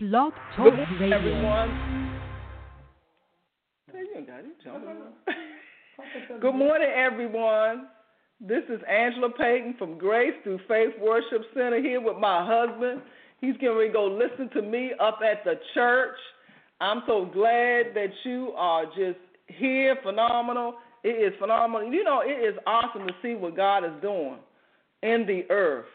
Blog Talk Good morning, Radio. everyone. Hey, you got it, jumping. Good morning, everyone. This is Angela Payton from Grace Through Faith Worship Center here with my husband. He's getting ready to go listen to me up at the church. I'm so glad that you are just here. Phenomenal. It is phenomenal. You know, it is awesome to see what God is doing in the earth.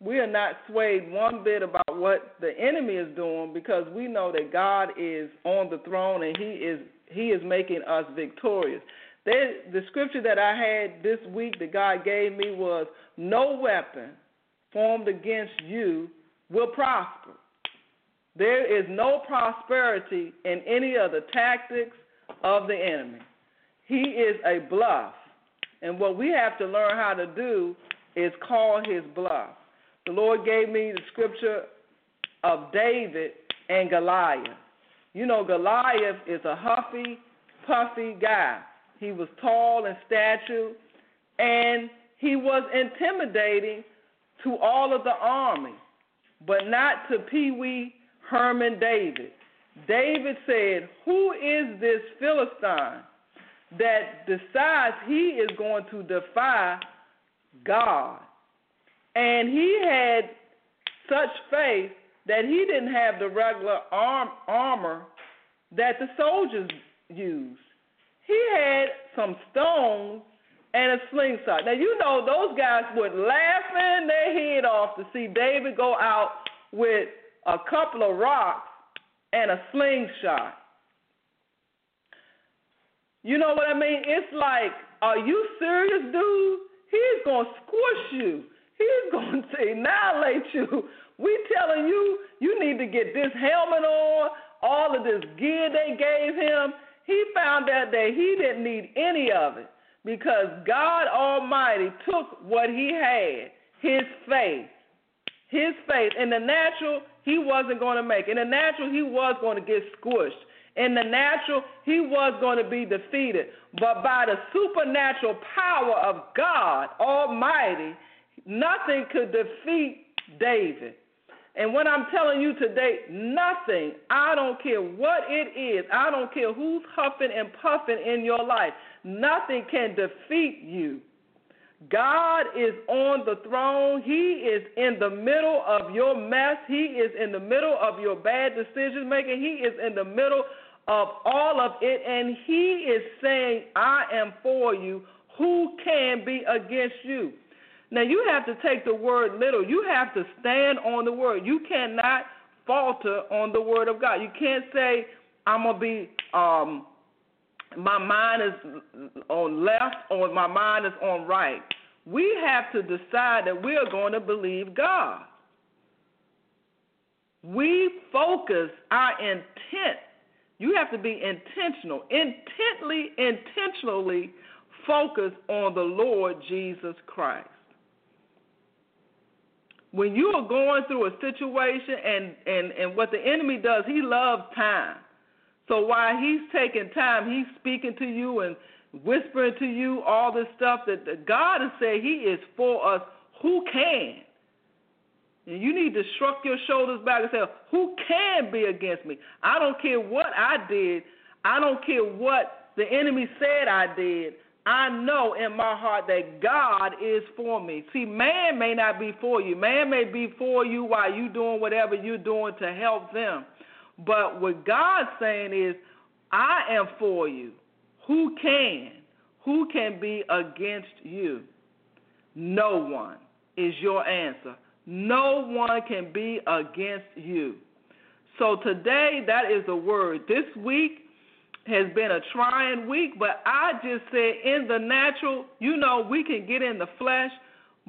We are not swayed one bit about what the enemy is doing because we know that God is on the throne and He is He is making us victorious. The scripture that I had this week that God gave me was, "No weapon formed against you will prosper." There is no prosperity in any of the tactics of the enemy. He is a bluff. And what we have to learn how to do is call his bluff. The Lord gave me the scripture of David and Goliath. You know, Goliath is a huffy, puffy guy. He was tall in stature, and he was intimidating to all of the army, but not to Pee Wee Herman David. David said, Who is this Philistine that decides he is going to defy God? And he had such faith that he didn't have the regular arm, armor that the soldiers used. He had some stones and a slingshot. Now, you know, those guys would laughing their head off to see David go out with a couple of rocks and a slingshot. You know what I mean? It's like, are you serious, dude? He's going to squish you. He's going to annihilate you. We telling you, you need to get this helmet on, all of this gear they gave him. He found out that he didn't need any of it because God Almighty took what he had, his faith, his faith. In the natural, he wasn't going to make. In the natural, he was going to get squished. In the natural, he was going to be defeated. But by the supernatural power of God Almighty, nothing could defeat David. And what I'm telling you today, nothing, I don't care what it is, I don't care who's huffing and puffing in your life, nothing can defeat you. God is on the throne. He is in the middle of your mess. He is in the middle of your bad decision making. He is in the middle of all of it. And He is saying, I am for you. Who can be against you? Now, you have to take the word little. You have to stand on the word. You cannot falter on the word of God. You can't say, I'm to be. Um, my mind is on left or my mind is on right. We have to decide that we are going to believe God. We focus our intent. You have to be intentional, intently, intentionally focus on the Lord Jesus Christ. When you are going through a situation and, and, and what the enemy does, he loves time. So while he's taking time, he's speaking to you and whispering to you all this stuff that, that God has said He is for us. Who can? And you need to shrug your shoulders back and say, Who can be against me? I don't care what I did. I don't care what the enemy said I did. I know in my heart that God is for me. See, man may not be for you. Man may be for you while you doing whatever you're doing to help them. But what God's saying is, I am for you. Who can? Who can be against you? No one is your answer. No one can be against you. So today, that is the word. This week has been a trying week, but I just said in the natural, you know, we can get in the flesh,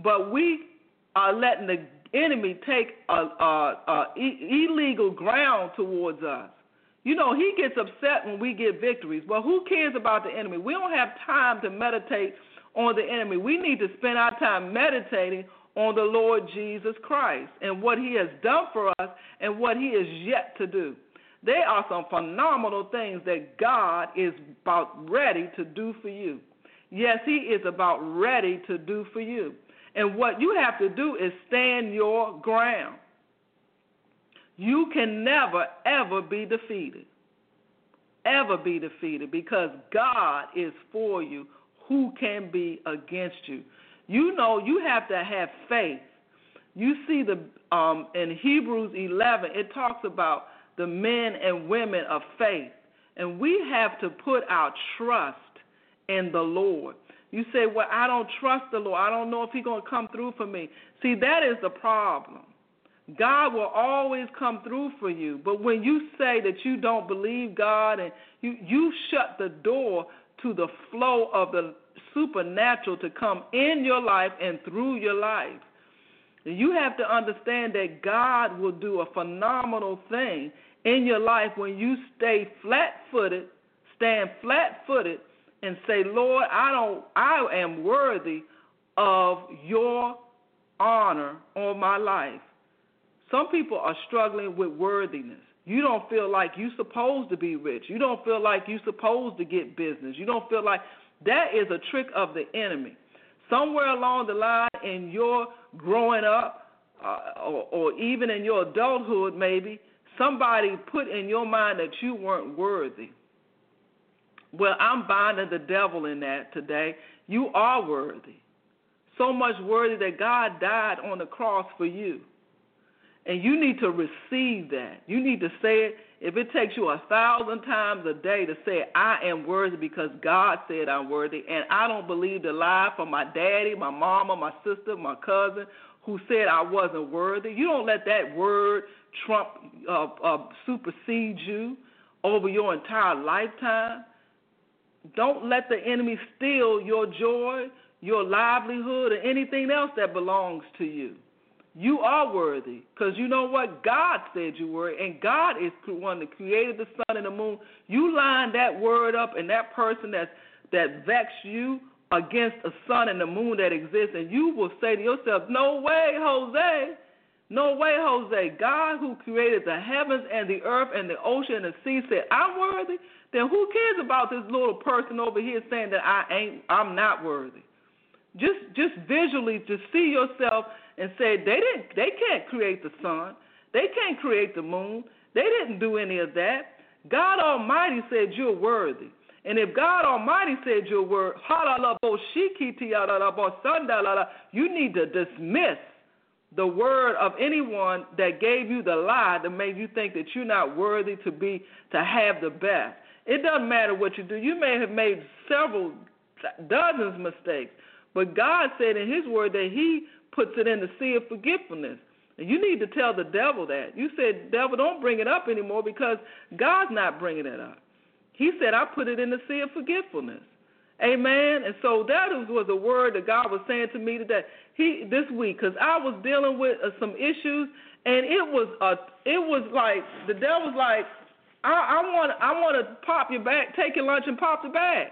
but we are letting the enemy take a, a, a illegal ground towards us. You know, he gets upset when we get victories. Well, who cares about the enemy? We don't have time to meditate on the enemy. We need to spend our time meditating on the Lord Jesus Christ and what he has done for us and what he is yet to do. There are some phenomenal things that God is about ready to do for you. Yes, he is about ready to do for you. And what you have to do is stand your ground. You can never, ever be defeated. Ever be defeated because God is for you. Who can be against you? You know, you have to have faith. You see the um, in Hebrews 11, it talks about the men and women of faith, and we have to put our trust in the Lord. You say, Well, I don't trust the Lord. I don't know if He's going to come through for me. See, that is the problem. God will always come through for you. But when you say that you don't believe God and you, you shut the door to the flow of the supernatural to come in your life and through your life. You have to understand that God will do a phenomenal thing in your life when you stay flat footed, stand flat footed, and say, Lord, I don't I am worthy of your honor on my life. Some people are struggling with worthiness. You don't feel like you're supposed to be rich. You don't feel like you're supposed to get business. You don't feel like that is a trick of the enemy. Somewhere along the line in your growing up, uh, or, or even in your adulthood, maybe, somebody put in your mind that you weren't worthy. Well, I'm binding the devil in that today. You are worthy. So much worthy that God died on the cross for you. And you need to receive that. You need to say it. If it takes you a thousand times a day to say, I am worthy because God said I'm worthy, and I don't believe the lie from my daddy, my mama, my sister, my cousin who said I wasn't worthy, you don't let that word trump, uh, uh, supersede you over your entire lifetime. Don't let the enemy steal your joy, your livelihood, or anything else that belongs to you. You are worthy because you know what? God said you were, and God is the one that created the sun and the moon. You line that word up, and that person that's, that vexed you against the sun and the moon that exists, and you will say to yourself, No way, Jose. No way, Jose. God, who created the heavens and the earth and the ocean and the sea, said, I'm worthy. Then who cares about this little person over here saying that I ain't, I'm not worthy? Just, just visually, to see yourself and say they didn't they can't create the sun. They can't create the moon. They didn't do any of that. God Almighty said you're worthy. And if God Almighty said you're worthy, you need to dismiss the word of anyone that gave you the lie that made you think that you're not worthy to be to have the best. It doesn't matter what you do. You may have made several dozens mistakes, but God said in His word that He puts it in the sea of forgetfulness. And you need to tell the devil that. You said, devil, don't bring it up anymore because God's not bringing it up. He said, I put it in the sea of forgetfulness. Amen. And so that was a word that God was saying to me today, he this week, because I was dealing with uh, some issues, and it was a, it was like the devil's like, I, I want, I want to pop your bag, take your lunch and pop the bag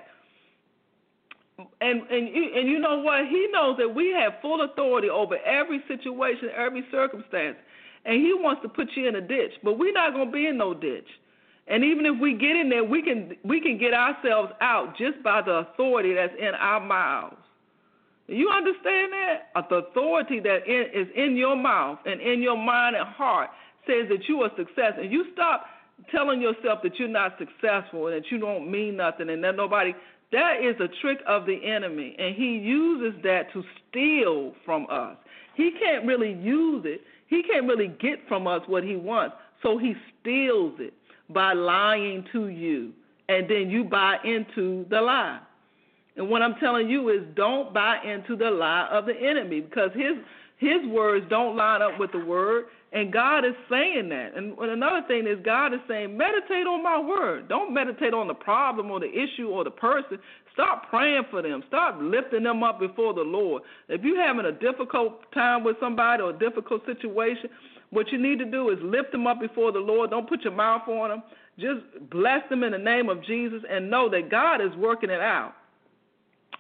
and and you, and you know what? He knows that we have full authority over every situation, every circumstance, and he wants to put you in a ditch. But we're not going to be in no ditch. And even if we get in there, we can we can get ourselves out just by the authority that's in our mouths. You understand that? Uh, the authority that is in your mouth and in your mind and heart says that you are success, and you stop telling yourself that you're not successful and that you don't mean nothing and that nobody that is a trick of the enemy, and he uses that to steal from us. He can't really use it, he can't really get from us what he wants, so he steals it by lying to you, and then you buy into the lie. And what I'm telling you is don't buy into the lie of the enemy because his his words don't line up with the word and God is saying that. And another thing is, God is saying, meditate on my word. Don't meditate on the problem or the issue or the person. Stop praying for them. Stop lifting them up before the Lord. If you're having a difficult time with somebody or a difficult situation, what you need to do is lift them up before the Lord. Don't put your mouth on them. Just bless them in the name of Jesus and know that God is working it out.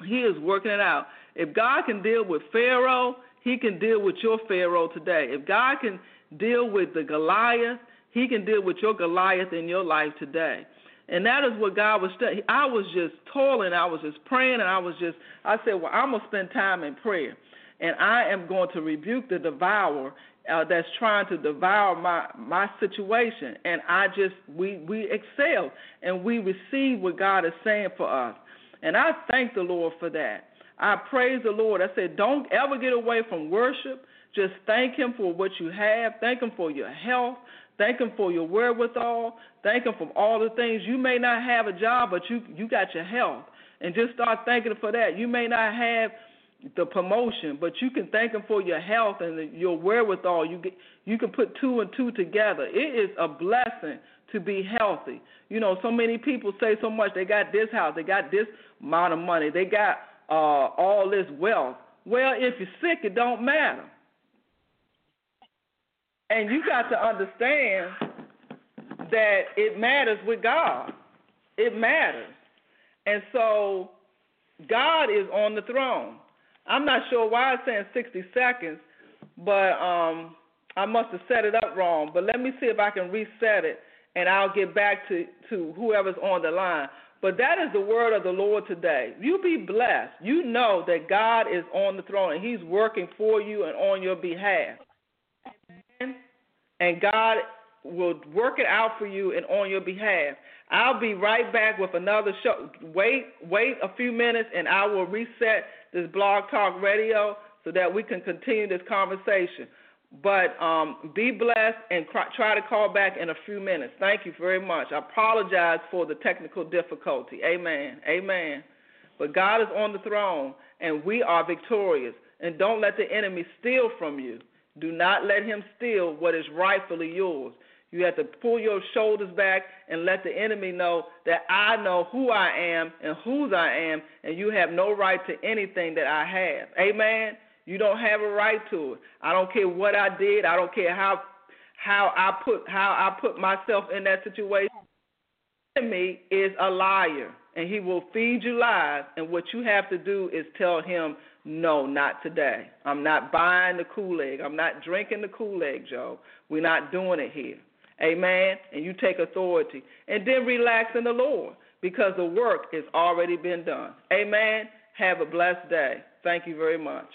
He is working it out. If God can deal with Pharaoh, he can deal with your Pharaoh today. If God can deal with the Goliath, he can deal with your Goliath in your life today. And that is what God was. St- I was just toiling. I was just praying, and I was just. I said, "Well, I'm gonna spend time in prayer, and I am going to rebuke the devourer uh, that's trying to devour my my situation, and I just we we excel and we receive what God is saying for us, and I thank the Lord for that. I praise the Lord. I said, don't ever get away from worship. Just thank Him for what you have. Thank Him for your health. Thank Him for your wherewithal. Thank Him for all the things. You may not have a job, but you you got your health, and just start thanking Him for that. You may not have the promotion, but you can thank Him for your health and your wherewithal. You get you can put two and two together. It is a blessing to be healthy. You know, so many people say so much. They got this house, they got this amount of money, they got uh, all this wealth. Well, if you're sick, it don't matter. And you got to understand that it matters with God. It matters. And so God is on the throne. I'm not sure why it's saying 60 seconds, but um, I must have set it up wrong. But let me see if I can reset it, and I'll get back to, to whoever's on the line. But that is the word of the Lord today. You be blessed. You know that God is on the throne and He's working for you and on your behalf. And God will work it out for you and on your behalf. I'll be right back with another show. Wait, wait a few minutes, and I will reset this Blog Talk Radio so that we can continue this conversation. But um, be blessed and try to call back in a few minutes. Thank you very much. I apologize for the technical difficulty. Amen. Amen. But God is on the throne, and we are victorious. And don't let the enemy steal from you. Do not let him steal what is rightfully yours. You have to pull your shoulders back and let the enemy know that I know who I am and whose I am, and you have no right to anything that I have. Amen. You don't have a right to it. I don't care what I did. I don't care how how I put how I put myself in that situation. The enemy is a liar, and he will feed you lies. And what you have to do is tell him, no, not today. I'm not buying the Kool Aid. I'm not drinking the Kool Aid, Joe. We're not doing it here. Amen. And you take authority. And then relax in the Lord because the work has already been done. Amen. Have a blessed day. Thank you very much.